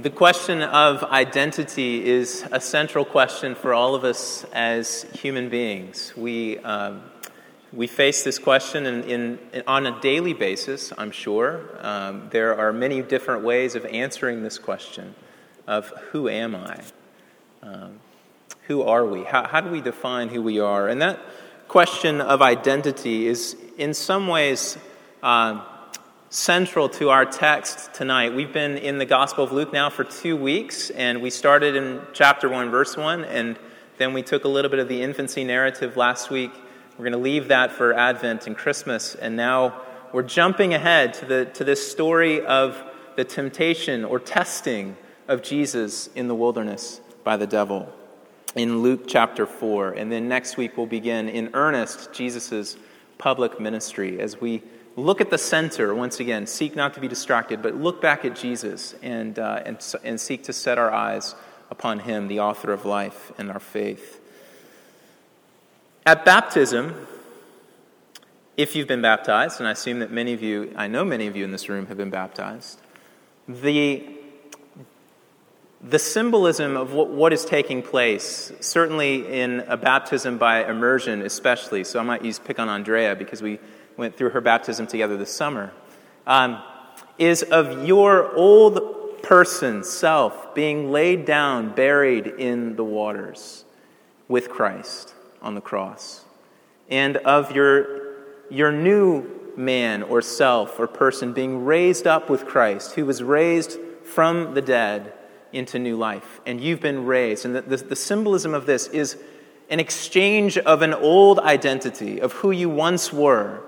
The question of identity is a central question for all of us as human beings. We, um, we face this question in, in, in, on a daily basis, I'm sure. Um, there are many different ways of answering this question of who am I? Um, who are we? How, how do we define who we are? And that question of identity is, in some ways, uh, central to our text tonight. We've been in the Gospel of Luke now for two weeks, and we started in chapter 1, verse 1, and then we took a little bit of the infancy narrative last week. We're going to leave that for Advent and Christmas, and now we're jumping ahead to, the, to this story of the temptation or testing of Jesus in the wilderness by the devil in Luke chapter 4. And then next week we'll begin in earnest Jesus' public ministry as we look at the center once again. Seek not to be distracted, but look back at Jesus and, uh, and, and seek to set our eyes upon him, the author of life and our faith. At baptism, if you've been baptized, and I assume that many of you, I know many of you in this room have been baptized, the, the symbolism of what, what is taking place, certainly in a baptism by immersion, especially, so I might use pick on Andrea because we went through her baptism together this summer, um, is of your old person, self, being laid down, buried in the waters with Christ on the cross, and of your, your new man or self or person being raised up with Christ, who was raised from the dead into new life. And you've been raised. And the, the, the, symbolism of this is an exchange of an old identity of who you once were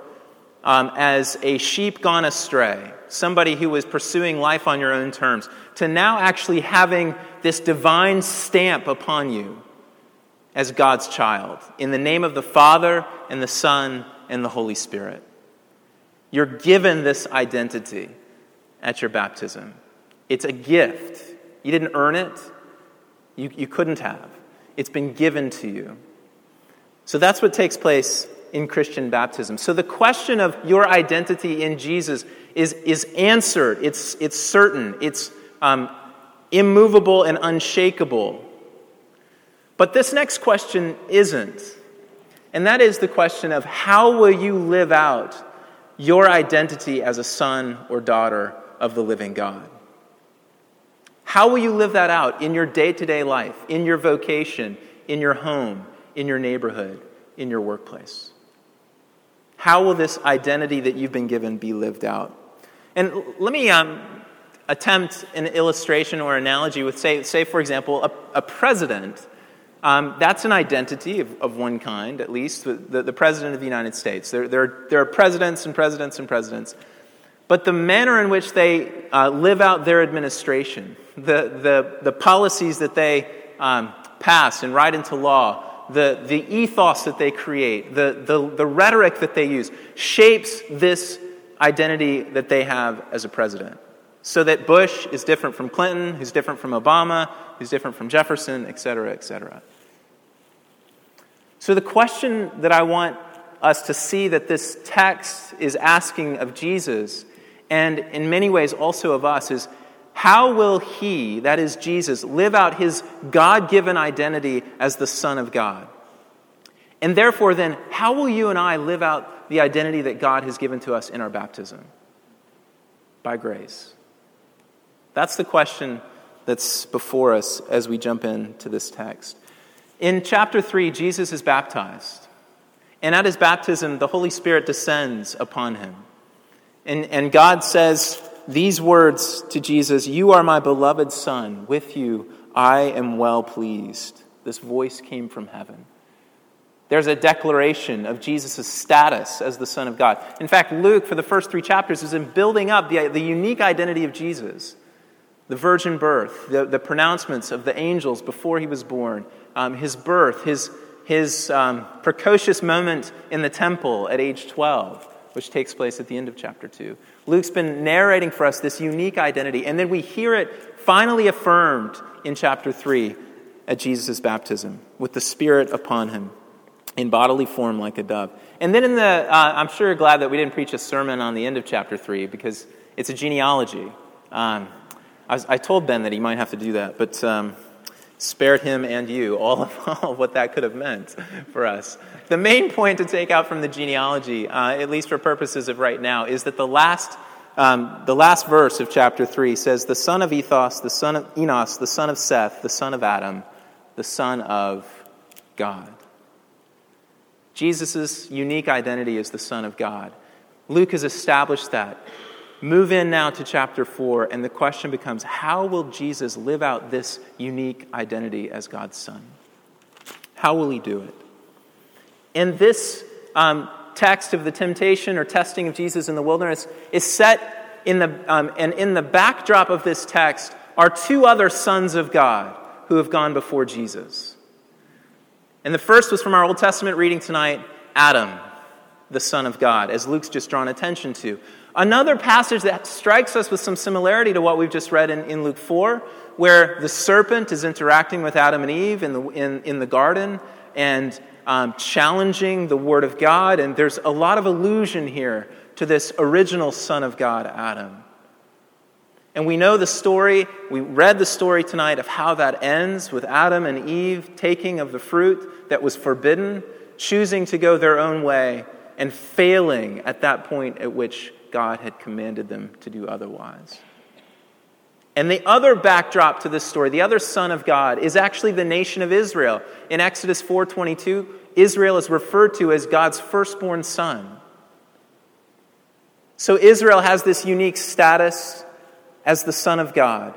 um, as a sheep gone astray, somebody who was pursuing life on your own terms, to now actually having this divine stamp upon you as God's child, in the name of the Father and the Son and the Holy Spirit. You're given this identity at your baptism. It's a gift. You didn't earn it, you, you couldn't have. It's been given to you. So that's what takes place in Christian baptism. So the question of your identity in Jesus is, is answered, it's, it's certain, it's um, immovable and unshakable. But this next question isn't. And that is the question of how will you live out your identity as a son or daughter of the living God? How will you live that out in your day to day life, in your vocation, in your home, in your neighborhood, in your workplace? How will this identity that you've been given be lived out? And let me um, attempt an illustration or analogy with, say, say for example, a, a president. Um, that's an identity of, of, one kind, at least, the, the President of the United States. There, there, there, are presidents and presidents and presidents. But the manner in which they uh, live out their administration, the, the, the policies that they um, pass and write into law, the, the ethos that they create, the, the, the rhetoric that they use, shapes this identity that they have as a president. So that Bush is different from Clinton, who's different from Obama, who's different from Jefferson, et cetera, et cetera. So, the question that I want us to see that this text is asking of Jesus, and in many ways also of us, is how will he, that is Jesus, live out his God given identity as the Son of God? And therefore, then, how will you and I live out the identity that God has given to us in our baptism? By grace. That's the question that's before us as we jump into this text. In chapter 3, Jesus is baptized. And at his baptism, the Holy Spirit descends upon him. And, and God says, these words to Jesus You are my beloved Son. With you I am well pleased. This voice came from heaven. There's a declaration of Jesus' status as the Son of God. In fact, Luke, for the first three chapters, is in building up the, the unique identity of Jesus the virgin birth, the, the pronouncements of the angels before he was born, um, his birth, his, his um, precocious moment in the temple at age 12 which takes place at the end of chapter 2. Luke's been narrating for us this unique identity, and then we hear it finally affirmed in chapter 3 at Jesus' baptism with the Spirit upon him in bodily form like a dove. And then in the, uh, I'm sure you're glad that we didn't preach a sermon on the end of chapter 3 because it's a genealogy. Um, I, was, I, told Ben that he might have to do that, but um, spared him and you all of, all of, what that could have meant for us. The main point to take out from the genealogy, uh, at least for purposes of right now, is that the last, um, the last verse of chapter 3 says, The son of Ethos, the son of Enos, the son of Seth, the son of Adam, the son of God. Jesus' unique identity is the Son of God. Luke has established that. Move in now to chapter 4, and the question becomes how will Jesus live out this unique identity as God's Son? How will he do it? And this um, text of the temptation or testing of Jesus in the wilderness is set in the, um, and in the backdrop of this text are two other sons of God who have gone before Jesus. And the first was from our Old Testament reading tonight Adam, the Son of God, as Luke's just drawn attention to. Another passage that strikes us with some similarity to what we've just read in, in Luke 4, where the serpent is interacting with Adam and Eve in the, in, in the garden and um, challenging the Word of God. And there's a lot of allusion here to this original Son of God, Adam. And we know the story, we read the story tonight of how that ends with Adam and Eve taking of the fruit that was forbidden, choosing to go their own way, and failing at that point at which God had commanded them to do otherwise. And the other backdrop to this story, the other son of God, is actually the nation of Israel. In Exodus 4:22, Israel is referred to as God's firstborn son. So Israel has this unique status as the Son of God.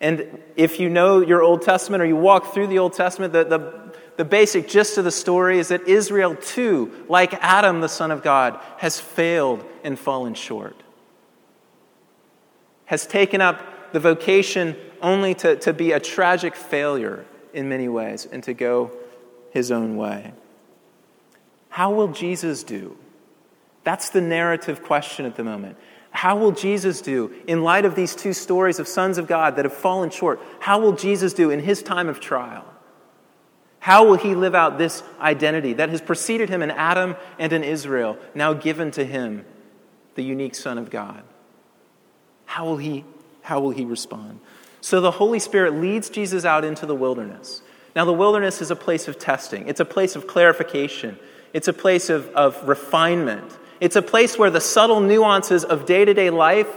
And if you know your Old Testament or you walk through the Old Testament, the, the, the basic gist of the story is that Israel, too, like Adam, the Son of God, has failed and fallen short, has taken up the vocation only to, to be a tragic failure in many ways and to go his own way. How will Jesus do? That's the narrative question at the moment. How will Jesus do in light of these two stories of sons of God that have fallen short? How will Jesus do in his time of trial? How will he live out this identity that has preceded him in Adam and in Israel, now given to him, the unique Son of God? How will he, how will he respond? So the Holy Spirit leads Jesus out into the wilderness. Now, the wilderness is a place of testing, it's a place of clarification, it's a place of, of refinement. It's a place where the subtle nuances of day to day life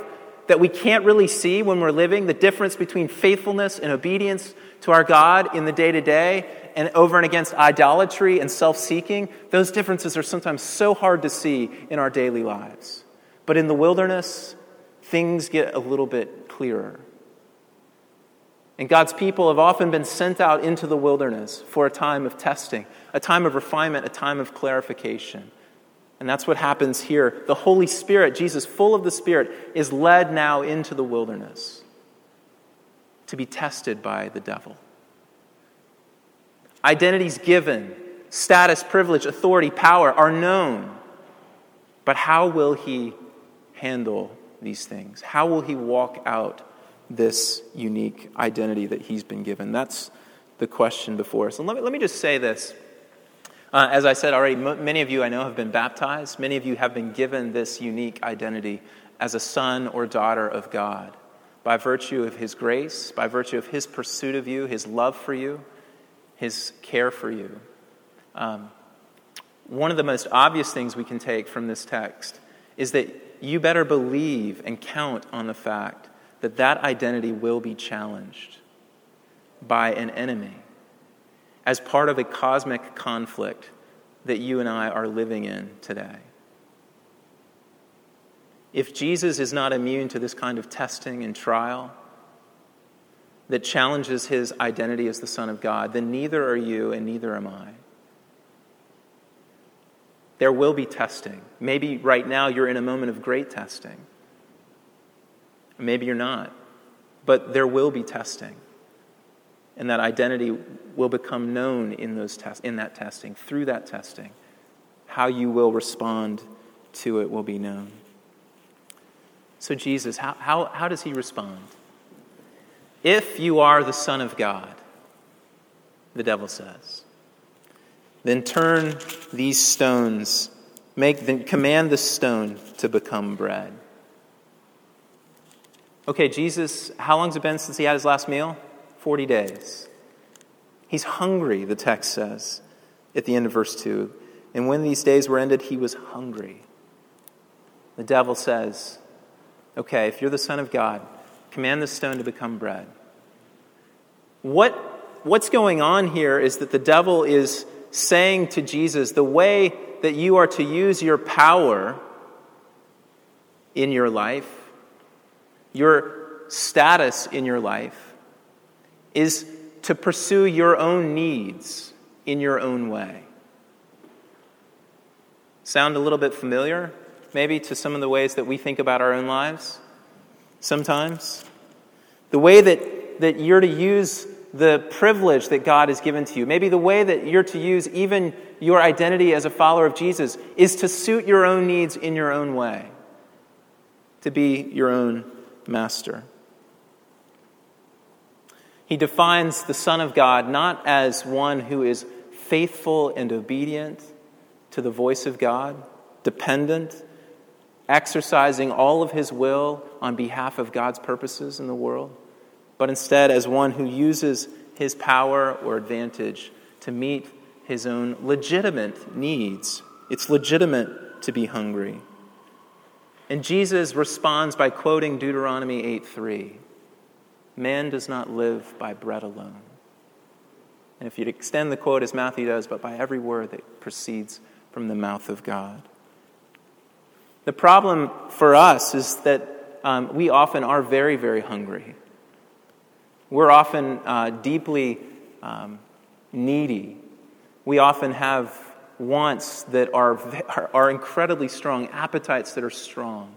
that we can't really see when we're living, the difference between faithfulness and obedience to our God in the day to day and over and against idolatry and self seeking, those differences are sometimes so hard to see in our daily lives. But in the wilderness, things get a little bit clearer. And God's people have often been sent out into the wilderness for a time of testing, a time of refinement, a time of clarification. And that's what happens here. The Holy Spirit, Jesus, full of the Spirit, is led now into the wilderness to be tested by the devil. Identities given, status, privilege, authority, power are known. But how will he handle these things? How will he walk out this unique identity that he's been given? That's the question before us. And let me, let me just say this. Uh, as I said already, m- many of you I know have been baptized. Many of you have been given this unique identity as a son or daughter of God by virtue of His grace, by virtue of His pursuit of you, His love for you, His care for you. Um, one of the most obvious things we can take from this text is that you better believe and count on the fact that that identity will be challenged by an enemy as part of a cosmic conflict that you and I are living in today. If Jesus is not immune to this kind of testing and trial that challenges his identity as the Son of God, then neither are you and neither am I. There will be testing. Maybe right now you're in a moment of great testing. Maybe you're not. But there will be testing. And that identity will become known in, those test- in that testing, through that testing. How you will respond to it will be known. So, Jesus, how, how, how does he respond? If you are the Son of God, the devil says, then turn these stones, make, then command the stone to become bread. Okay, Jesus, how long's it been since he had his last meal? 40 days. He's hungry, the text says at the end of verse 2. And when these days were ended, he was hungry. The devil says, Okay, if you're the Son of God, command this stone to become bread. What, what's going on here is that the devil is saying to Jesus, the way that you are to use your power in your life, your status in your life, is to pursue your own needs in your own way. Sound a little bit familiar, maybe, to some of the ways that we think about our own lives sometimes? The way that, that you're to use the privilege that God has given to you, maybe the way that you're to use even your identity as a follower of Jesus, is to suit your own needs in your own way, to be your own master. He defines the Son of God not as one who is faithful and obedient to the voice of God, dependent, exercising all of his will on behalf of God's purposes in the world, but instead as one who uses his power or advantage to meet his own legitimate needs. It's legitimate to be hungry. And Jesus responds by quoting Deuteronomy 8 3. Man does not live by bread alone. And if you'd extend the quote as Matthew does, but by every word that proceeds from the mouth of God. The problem for us is that um, we often are very, very hungry. We're often uh, deeply um, needy. We often have wants that are, are incredibly strong, appetites that are strong.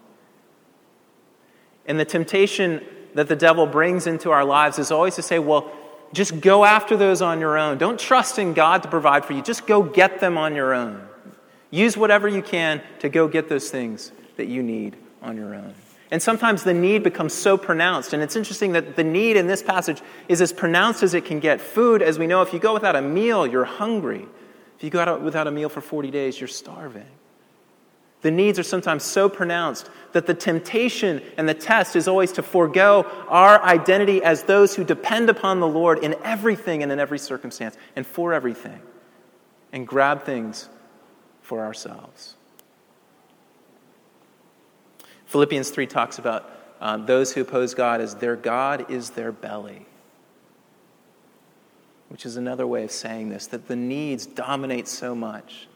And the temptation that the devil brings into our lives is always to say, well, just go after those on your own. Don't trust in God to provide for you. Just go get them on your own. Use whatever you can to go get those things that you need on your own. And sometimes the need becomes so pronounced. And it's interesting that the need in this passage is as pronounced as it can get. Food, as we know, if you go without a meal, you're hungry. If you go out without a meal for 40 days, you're starving. The needs are sometimes so pronounced that the temptation and the test is always to forego our identity as those who depend upon the Lord in everything and in every circumstance and for everything and grab things for ourselves. Philippians 3 talks about um, those who oppose God as their God is their belly, which is another way of saying this that the needs dominate so much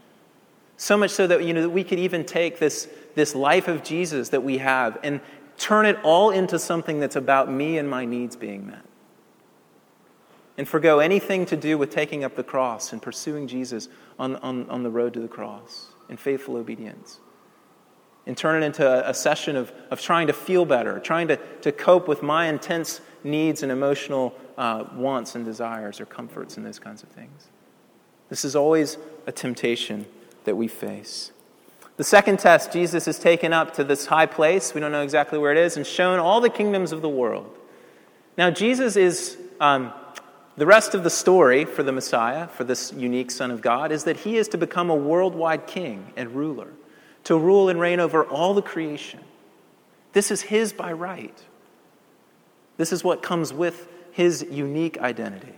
so much so that, you know, that we could even take this, this life of Jesus that we have and turn it all into something that's about me and my needs being met. And forego anything to do with taking up the cross and pursuing Jesus on, on, on the road to the cross in faithful obedience. And turn it into a, session of, of trying to feel better, trying to, to cope with my intense needs and emotional uh, wants and desires or comforts and those kinds of things. This is always a temptation that we face. The second test, Jesus is taken up to this high place, we don't know exactly where it is, and shown all the kingdoms of the world. Now, Jesus is, um, the rest of the story for the Messiah, for this unique Son of God, is that he is to become a worldwide king and ruler, to rule and reign over all the creation. This is his by right. This is what comes with his unique identity.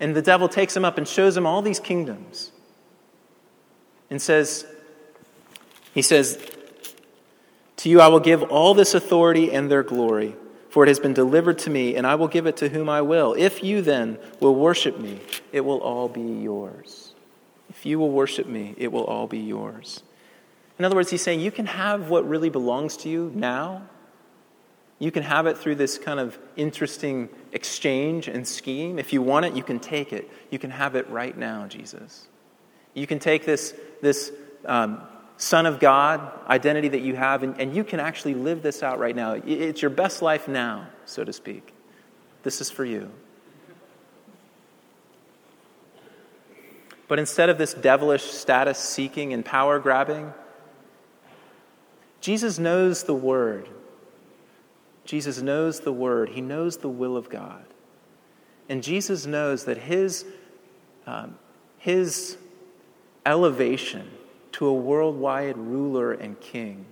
And the devil takes him up and shows him all these kingdoms and says, He says, To you I will give all this authority and their glory, for it has been delivered to me, and I will give it to whom I will. If you then will worship me, it will all be yours. If you will worship me, it will all be yours. In other words, he's saying you can have what really belongs to you now. You can have it through this kind of interesting exchange and scheme. If you want it, you can take it. You can have it right now, Jesus. You can take this, this um, Son of God identity that you have, and, and you can actually live this out right now. It's your best life now, so to speak. This is for you. But instead of this devilish status seeking and power grabbing, Jesus knows the Word. Jesus knows the Word. He knows the will of God. And Jesus knows that His, um, his elevation to a worldwide ruler and king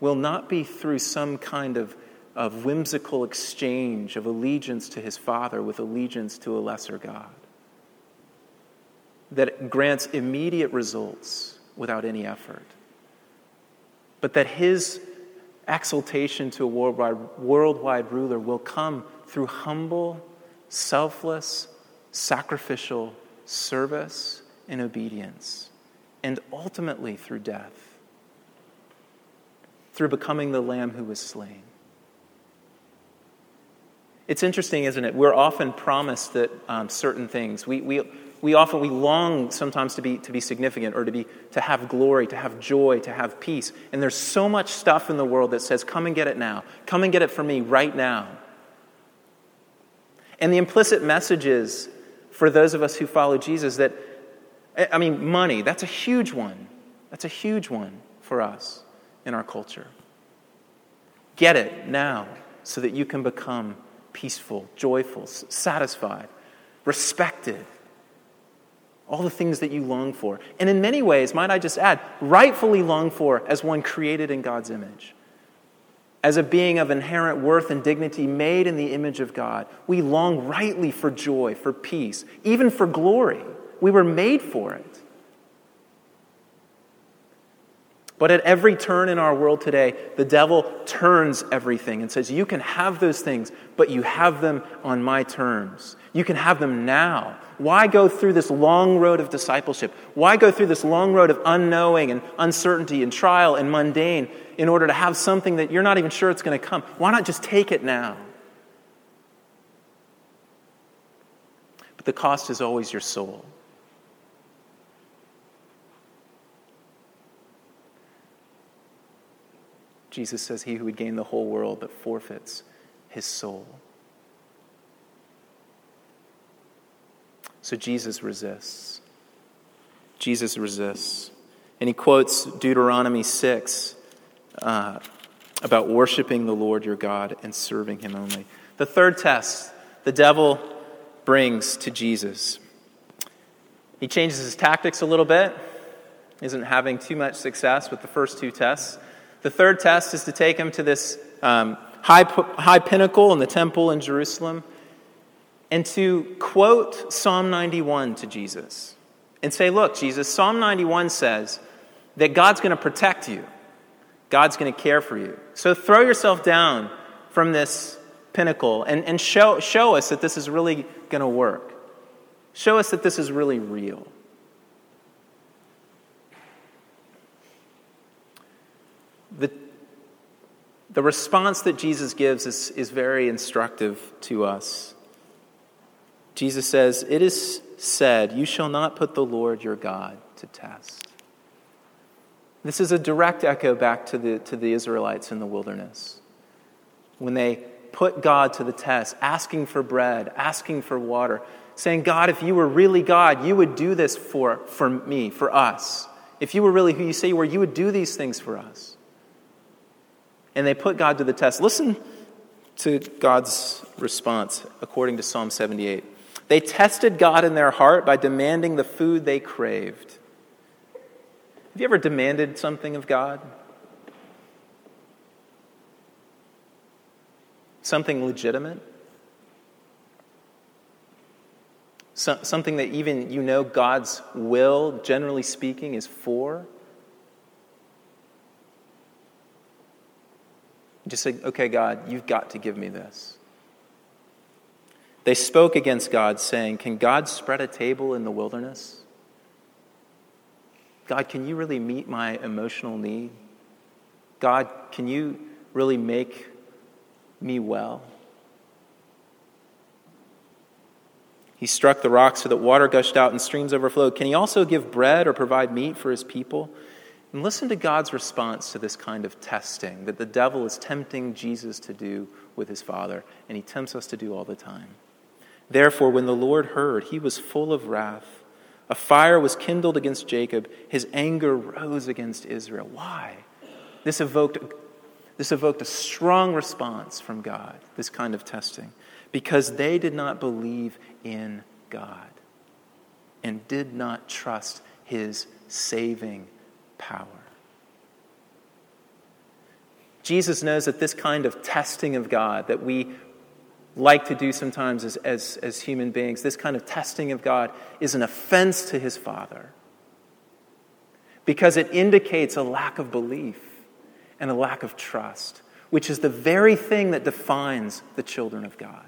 will not be through some kind of of whimsical exchange of allegiance to his Father with allegiance to a lesser God. That grants immediate results without any effort. But that his exaltation to a worldwide, worldwide ruler will come through humble, selfless, sacrificial service and obedience, and ultimately through death, through becoming the Lamb who was slain. It's interesting, isn't it? We're often promised that um, certain things. We, we, we often we long sometimes to be, to be significant or to, be, to have glory, to have joy, to have peace. And there's so much stuff in the world that says, come and get it now. Come and get it for me right now. And the implicit message is for those of us who follow Jesus that, I mean, money, that's a huge one. That's a huge one for us in our culture. Get it now so that you can become peaceful, joyful, satisfied, respected. All the things that you long for. And in many ways, might I just add, rightfully long for as one created in God's image. As a being of inherent worth and dignity made in the image of God, we long rightly for joy, for peace, even for glory. We were made for it. But at every turn in our world today, the devil turns everything and says, You can have those things, but you have them on my terms. You can have them now. Why go through this long road of discipleship? Why go through this long road of unknowing and uncertainty and trial and mundane in order to have something that you're not even sure it's going to come? Why not just take it now? But the cost is always your soul. Jesus says, He who would gain the whole world but forfeits his soul. So Jesus resists. Jesus resists. And he quotes Deuteronomy 6 uh, about worshiping the Lord your God and serving him only. The third test the devil brings to Jesus. He changes his tactics a little bit, isn't having too much success with the first two tests. The third test is to take him to this um, high, high pinnacle in the temple in Jerusalem and to quote Psalm 91 to Jesus and say, Look, Jesus, Psalm 91 says that God's going to protect you, God's going to care for you. So throw yourself down from this pinnacle and, and show, show us that this is really going to work. Show us that this is really real. The, the response that Jesus gives is, is very instructive to us. Jesus says, It is said, You shall not put the Lord your God to test. This is a direct echo back to the, to the Israelites in the wilderness. When they put God to the test, asking for bread, asking for water, saying, God, if you were really God, you would do this for, for me, for us. If you were really who you say you were, you would do these things for us and they put God to the test. Listen to God's response according to Psalm 78. They tested God in their heart by demanding the food they craved. Have you ever demanded something of God? Something legitimate? So, something that even you know God's will, generally speaking, is for? Just say, okay, God, you've got to give me this. They spoke against God, saying, Can God spread a table in the wilderness? God, can you really meet my emotional need? God, can you really make me well? He struck the rocks so that water gushed out and streams overflowed. Can he also give bread or provide meat for his people? And listen to God's response to this kind of testing that the devil is tempting Jesus to do with his Father, and he tempts us to do all the time. Therefore, when the Lord heard, he was full of wrath. A fire was kindled against Jacob. His anger rose against Israel. Why? This evoked, this evoked a strong response from God, this kind of testing, because they did not believe in God and did not trust his saving power. Jesus knows that this kind of testing of God that we like to do sometimes as, as, as human beings, this kind of testing of God is an offense to his Father because it indicates a lack of belief and a lack of trust, which is the very thing that defines the children of God.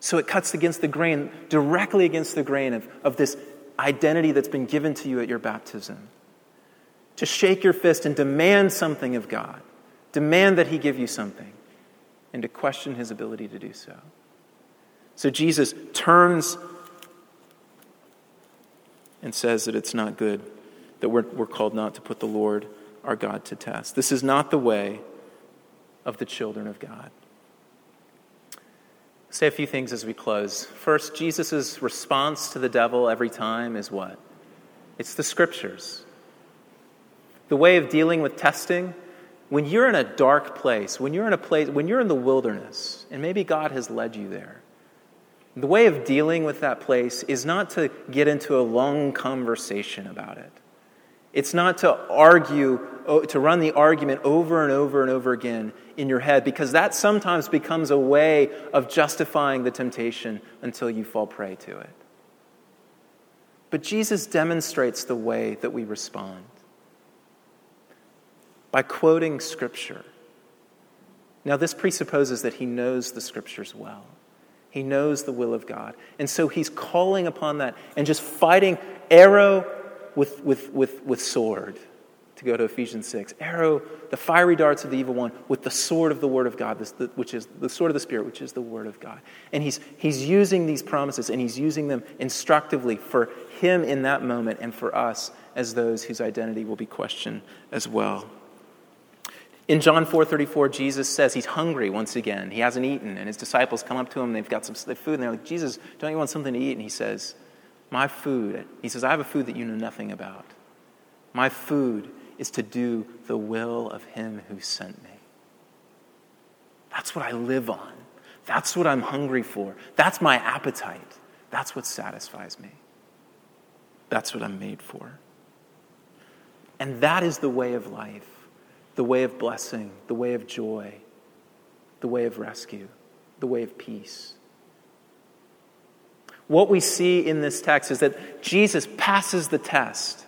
So it cuts against the grain, directly against the grain of, of this identity that's been given to you at your baptism. To shake your fist and demand something of God, demand that He give you something, and to question His ability to do so. So Jesus turns and says that it's not good, that we're, we're called not to put the Lord our God to test. This is not the way of the children of God. say a few things as we close. First, Jesus' response to the devil every time is what? It's the scriptures. The way of dealing with testing, when you're in a dark place, when you're in a place, when you're in the wilderness, and maybe God has led you there, the way of dealing with that place is not to get into a long conversation about it. It's not to argue, oh, to run the argument over and over and over again in your head, because that sometimes becomes a way of justifying the temptation until you fall prey to it. But Jesus demonstrates the way that we respond by quoting Scripture. Now, this presupposes that he knows the Scriptures well. He knows the will of God. And so he's calling upon that and just fighting arrow with, with, with, with sword, to go to Ephesians 6. Arrow, the fiery darts of the evil one, with the sword of the Word of God, which is the sword of the Spirit, which is the Word of God. And he's, he's using these promises and he's using them instructively for him in that moment and for us as those whose identity will be questioned as well. In John 4:34, Jesus says he's hungry once again. He hasn't eaten, and his disciples come up to him. They've got some food, and they're like, "Jesus, don't you want something to eat?" And he says, my food, he says, I have a food that you know nothing about. My food is to do the will of him who sent me. That's what I live on. That's what I'm hungry for. That's my appetite. That's what satisfies me. That's what I'm made for. And that is the way of life the way of blessing, the way of joy, the way of rescue, the way of peace. What we see in this text is that Jesus passes the test.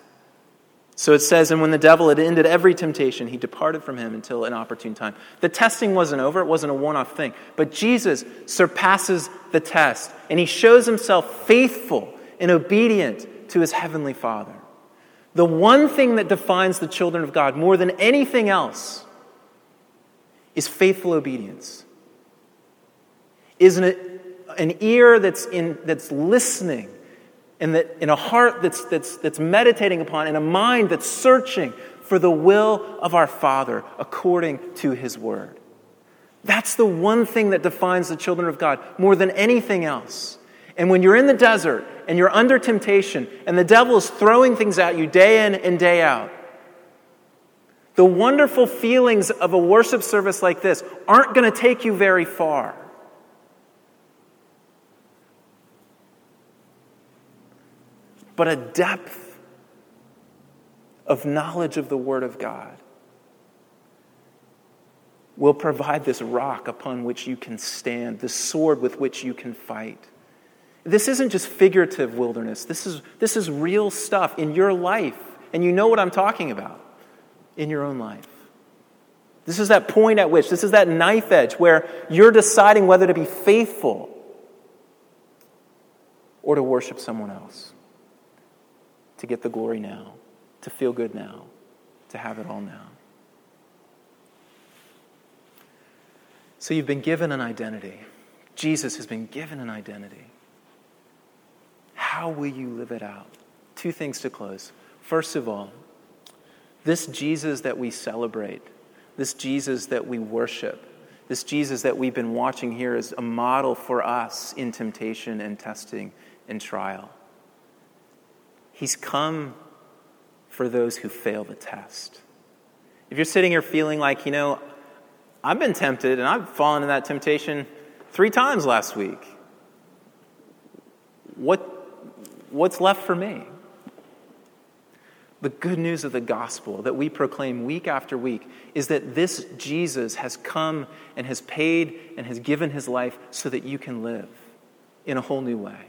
So it says, and when the devil had ended every temptation, he departed from him until an opportune time. The testing wasn't over, it wasn't a one off thing. But Jesus surpasses the test, and he shows himself faithful and obedient to his heavenly Father. The one thing that defines the children of God more than anything else is faithful obedience. Isn't it an ear that's, in, that's listening, and that, in a heart that's, that's, that's meditating upon, and a mind that's searching for the will of our Father according to His Word. That's the one thing that defines the children of God more than anything else. And when you're in the desert and you're under temptation and the devil is throwing things at you day in and day out, the wonderful feelings of a worship service like this aren't going to take you very far. but a depth of knowledge of the Word of God will provide this rock upon which you can stand, the sword with which you can fight. This isn't just figurative wilderness, this is, this is real stuff in your life. And you know what I'm talking about in your own life. This is that point at which, this is that knife edge where you're deciding whether to be faithful or to worship someone else to get the glory now, to feel good now, to have it all now. So you've been given an identity. Jesus has been given an identity. How will you live it out? Two things to close. First of all, this Jesus that we celebrate, this Jesus that we worship, this Jesus that we've been watching here is a model for us in temptation and testing and trial. He's come for those who fail the test. If you're sitting here feeling like, you know, I've been tempted and I've fallen in that temptation three times last week, what, what's left for me? The good news of the gospel that we proclaim week after week is that this Jesus has come and has paid and has given his life so that you can live in a whole new way.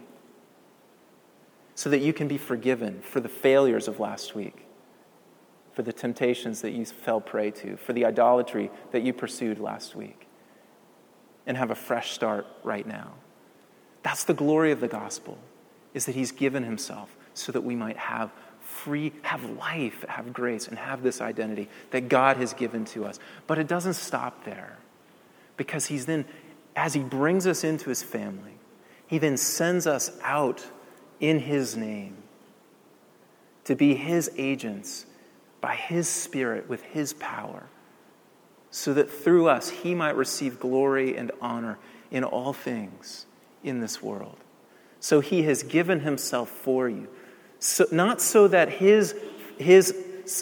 So that you can be forgiven for the failures of last week, for the temptations that you fell prey to, for the idolatry that you pursued last week, and have a fresh start right now. That's the glory of the gospel, is that he's given himself so that we might have free, have life, have grace, and have this identity that God has given to us. But it doesn't stop there. Because he's then, as he brings us into his family, he then sends us out in his name to be his agents by his spirit with his power, so that through us he might receive glory and honor in all things in this world. So he has given himself for you so, not so that his, his,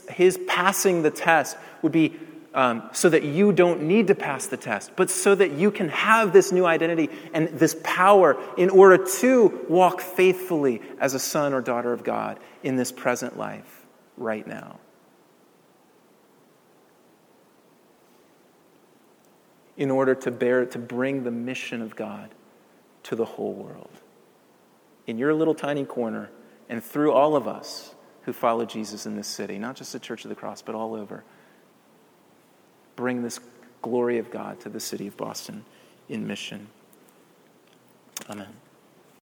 his passing the test would be um, so that you don't need to pass the test, but so that you can have this new identity and this power in order to walk faithfully as a son or daughter of God in this present life right now. In order to bear, to bring the mission of God to the whole world. In your little tiny corner, and through all of us who follow Jesus in this city, not just the Church of the Cross, but all over, bring this glory of God to the city of Boston in mission. Amen.